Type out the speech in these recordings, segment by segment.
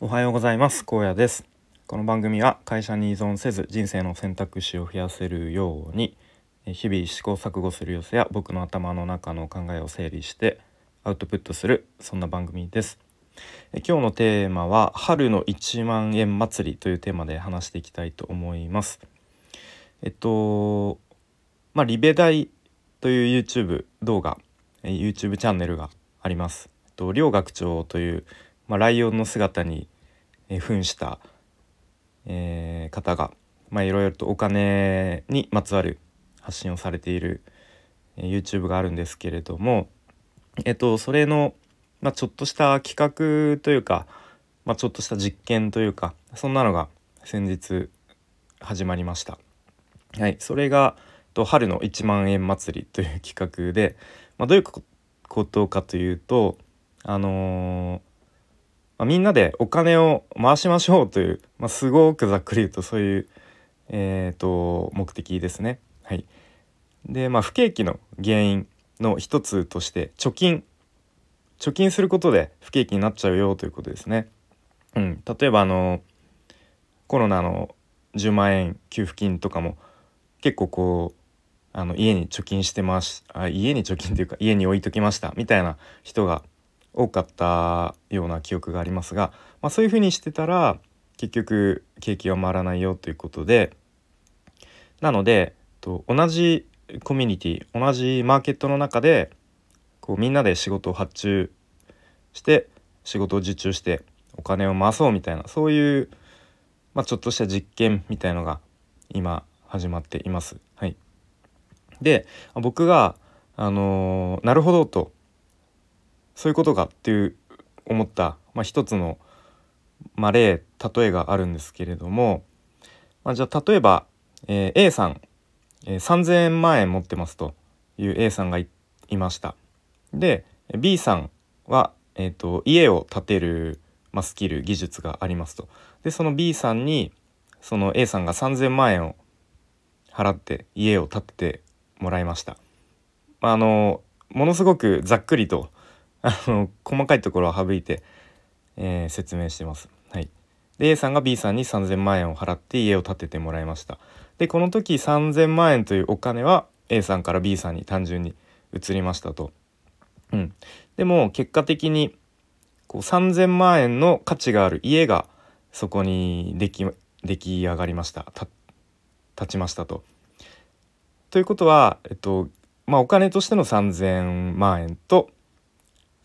おはようございます。高野です。この番組は会社に依存せず人生の選択肢を増やせるように日々試行錯誤する様子や僕の頭の中の考えを整理してアウトプットするそんな番組です。今日のテーマは春の1万円祭りというテーマで話していきたいと思います。えっとまあリベ大という YouTube 動画 YouTube チャンネルがあります。と両学長というまあ、ライオンの姿に、扮した、えー、方が、まあ、いろいろとお金にまつわる発信をされている、えー、YouTube があるんですけれども、えっと、それの、まあ、ちょっとした企画というか、まあ、ちょっとした実験というかそんなのが先日始まりました。はい、それが春の1万円祭りという企画で、まあ、どういうことかというとあのまあ、みんなでお金を回しましょうという、まあ、すごくざっくり言うとそういう、えーと、目的ですね。はい、でまあ不景気の原因の一つとして貯金貯金することで不景気になっちゃうよということですね。うん、例えばあのコロナの10万円給付金とかも結構こうあの家に貯金してますあ家に貯金というか家に置いときましたみたいな人が多かったような記憶がありますが、まあ、そういうふうにしてたら結局景気は回らないよということでなのでと同じコミュニティ同じマーケットの中でこうみんなで仕事を発注して仕事を受注してお金を回そうみたいなそういう、まあ、ちょっとした実験みたいのが今始まっています。はい、で僕が、あのー、なるほどとそういうことかっていう思った、まあ、一つの、まあ、例例えがあるんですけれども、まあ、じゃあ例えば、えー、A さん、えー、3,000万円持ってますという A さんがいました。で B さんは、えーと、家を建てる、まあ、スキル技術がありますと。でその B さんにその A さんが3,000万円を払って家を建ててもらいました。あのものすごくざっくりとあの細かいところを省いて、えー、説明してます。はい、で A さんが B さんに3,000万円を払って家を建ててもらいました。でこの時3,000万円というお金は A さんから B さんに単純に移りましたと。うん、でも結果的にこう3,000万円の価値がある家がそこに出来出来上がりました立ちましたと。ということは、えっとまあ、お金としての3,000万円と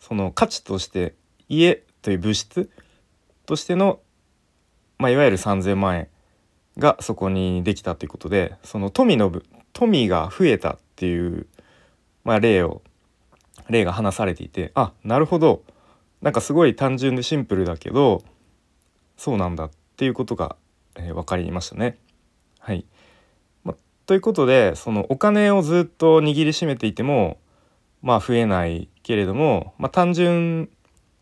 その価値として家という物質としての、まあ、いわゆる3,000万円がそこにできたということでその富の富が増えたっていう、まあ、例を例が話されていてあなるほどなんかすごい単純でシンプルだけどそうなんだっていうことが、えー、分かりましたね。はい、まということでそのお金をずっと握りしめていてもまあ増えないけれども、まあ、単純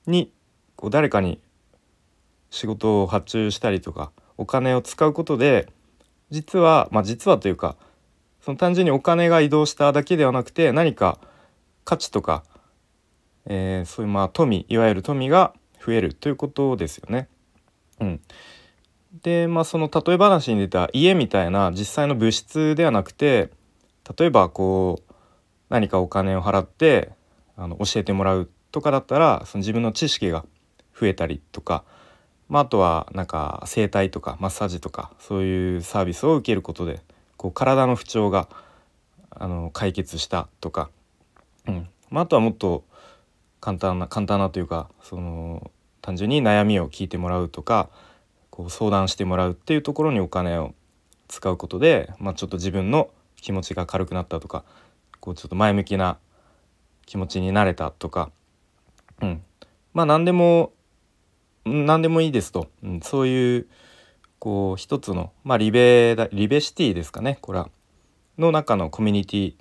にこう誰かに仕事を発注したりとかお金を使うことで実はまあ実はというかその単純にお金が移動しただけではなくて何か価値とか、えー、そういうまあ富いわゆる富が増えるということですよね。うん、でまあその例え話に出た家みたいな実際の物質ではなくて例えばこう何かお金を払ってあの教えてもらうとかだったらその自分の知識が増えたりとか、まあ、あとはなんか整体とかマッサージとかそういうサービスを受けることでこう体の不調があの解決したとか、うん。まあ、あとはもっと簡単な簡単なというかその単純に悩みを聞いてもらうとかこう相談してもらうっていうところにお金を使うことで、まあ、ちょっと自分の気持ちが軽くなったとかこうちょっと前向きな気持ちになれたとか、うん、まあ何でも何でもいいですと、うん、そういうこう一つの、まあ、リベリベシティですかね。これは。の中のコミュニティ。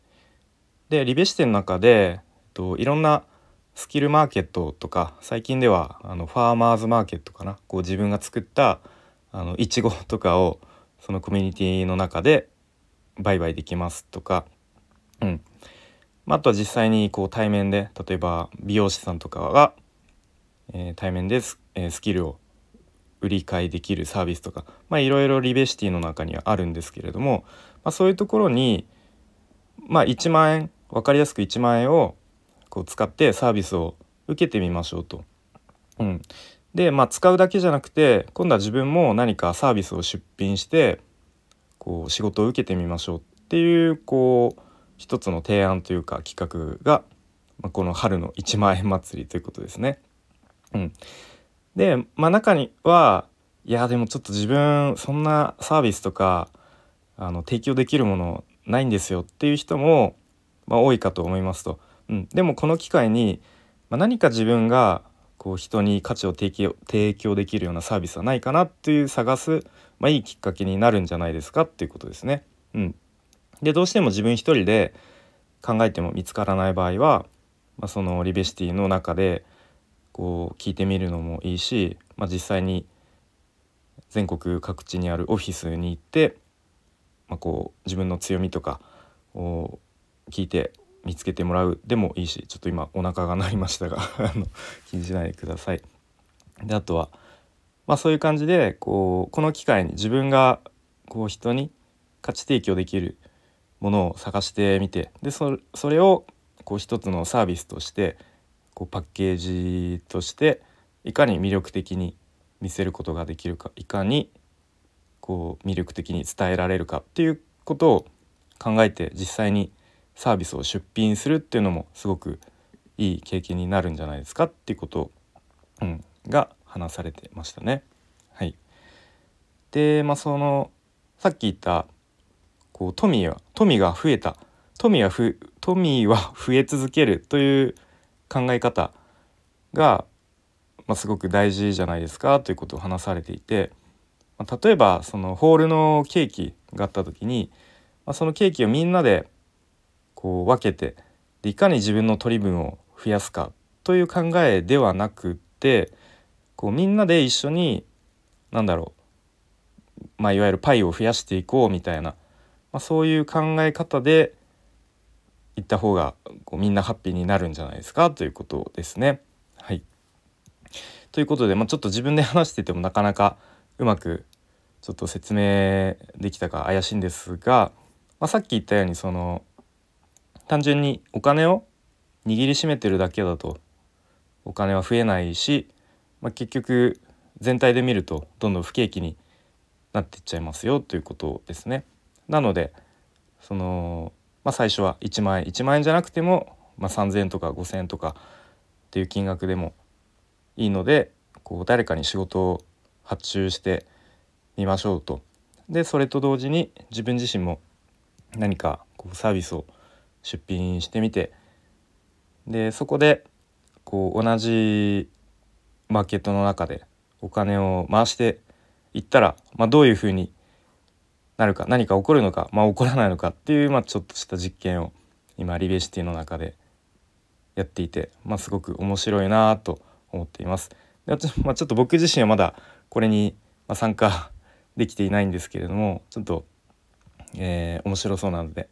でリベシティの中で、えっと、いろんなスキルマーケットとか最近ではあのファーマーズマーケットかな。こう自分が作ったあのいちごとかをそのコミュニティの中で売買できますとか。うん、あとは実際にこう対面で例えば美容師さんとかが、えー、対面でス,、えー、スキルを売り買いできるサービスとかいろいろリベシティの中にはあるんですけれども、まあ、そういうところにまあ1万円分かりやすく1万円をこう使ってサービスを受けてみましょうと。うん、でまあ使うだけじゃなくて今度は自分も何かサービスを出品してこう仕事を受けてみましょうっていうこう一つの提案というか企画が、まあ、この春の1万円祭りということですね。うん、で、まあ、中にはいやでもちょっと自分そんなサービスとかあの提供できるものないんですよっていう人も、まあ、多いかと思いますと。うん、でもこの機会に、まあ、何か自分がこう人に価値を提供提供できるようなサービスはないかなっていう探す、まあ、いいきっかけになるんじゃないですかっていうことですね。うん、でどうしても自分一人で考えても見つからない場合は、まあ、そのリベシティの中でこう聞いてみるのもいいし、まあ、実際に全国各地にあるオフィスに行って、まあ、こう自分の強みとかを聞いて見つけてもらうでもいいしちょっと今お腹が鳴りましたが 気にしないでください。であとは、まあ、そういう感じでこうこの機会に自分がこう人に価値提供できるものを探してみてでそれをこう一つのサービスとしてこうパッケージとしていかに魅力的に見せることができるかいかにこう魅力的に伝えられるかっていうことを考えて実際にサービスを出品するっていうのもすごくいい経験になるんじゃないですかっていうこと、うん、が話されてましたね。はい、でまあそのさっき言ったこう富は富が増えた。富はふ富は増え続けるという考え方が、まあ、すごく大事じゃないですかということを話されていて、まあ、例えばそのホールのケーキがあった時に、まあ、そのケーキをみんなでこう分けてでいかに自分の取り分を増やすかという考えではなくってこうみんなで一緒に何だろう、まあ、いわゆるパイを増やしていこうみたいな、まあ、そういう考え方で行った方がこうみんなハッピーになるんじゃないですかということですね。はい、ということで、まあ、ちょっと自分で話しててもなかなかうまくちょっと説明できたか怪しいんですが、まあ、さっき言ったようにその単純にお金を握りしめてるだけだとお金は増えないし、まあ、結局全体で見るとどんどん不景気になっていっちゃいますよということですね。なのでそのまあ、最初は1万円1万円じゃなくても、まあ、3,000円とか5,000円とかっていう金額でもいいのでこう誰かに仕事を発注してみましょうと。でそれと同時に自分自身も何かこうサービスを出品してみてでそこでこう同じマーケットの中でお金を回していったら、まあ、どういうふうになるか何か起こるのか、まあ、起こらないのかっていう、まあ、ちょっとした実験を今リベシティの中でやっていて、まあ、すごく面白いなと思っています。でまあ、ちょっと僕自身はまだこれに参加 できていないんですけれどもちょっと、えー、面白そうなので、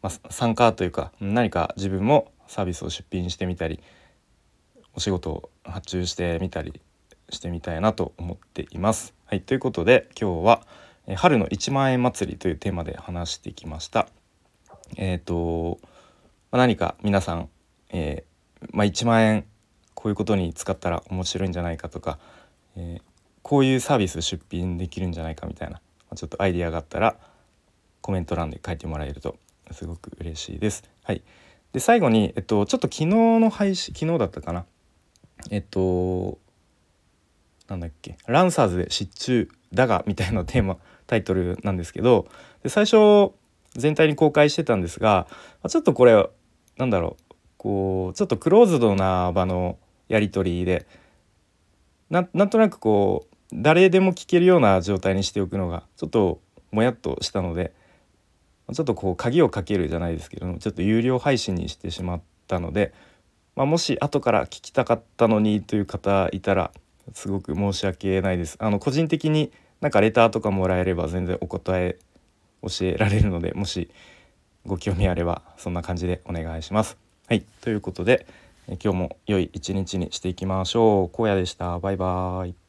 まあ、参加というか何か自分もサービスを出品してみたりお仕事を発注してみたりしてみたいなと思っています。はい、ということで今日は春の1万円祭りというテーマで話してきました。えっ、ー、と何か皆さん、えー、まあ、1万円こういうことに使ったら面白いんじゃないかとか、えー、こういうサービス出品できるんじゃないかみたいな、ま、ちょっとアイディアがあったらコメント欄で書いてもらえるとすごく嬉しいです。はい、で最後に、えっと、ちょっと昨日の配信昨日だったかなえっとなんだっけランサーズで失注だがみたいなテーマタイトルなんですけどで最初全体に公開してたんですがちょっとこれなんだろうこうちょっとクローズドな場のやり取りでなんとなくこう誰でも聞けるような状態にしておくのがちょっともやっとしたのでちょっとこう鍵をかけるじゃないですけどもちょっと有料配信にしてしまったので、まあ、もし後から聞きたかったのにという方いたらすごく申し訳ないです。あの個人的になんかレターとかもらえれば全然お答え教えられるのでもしご興味あればそんな感じでお願いします。はいということで今日も良い一日にしていきましょう。荒野でした。バイバーイ。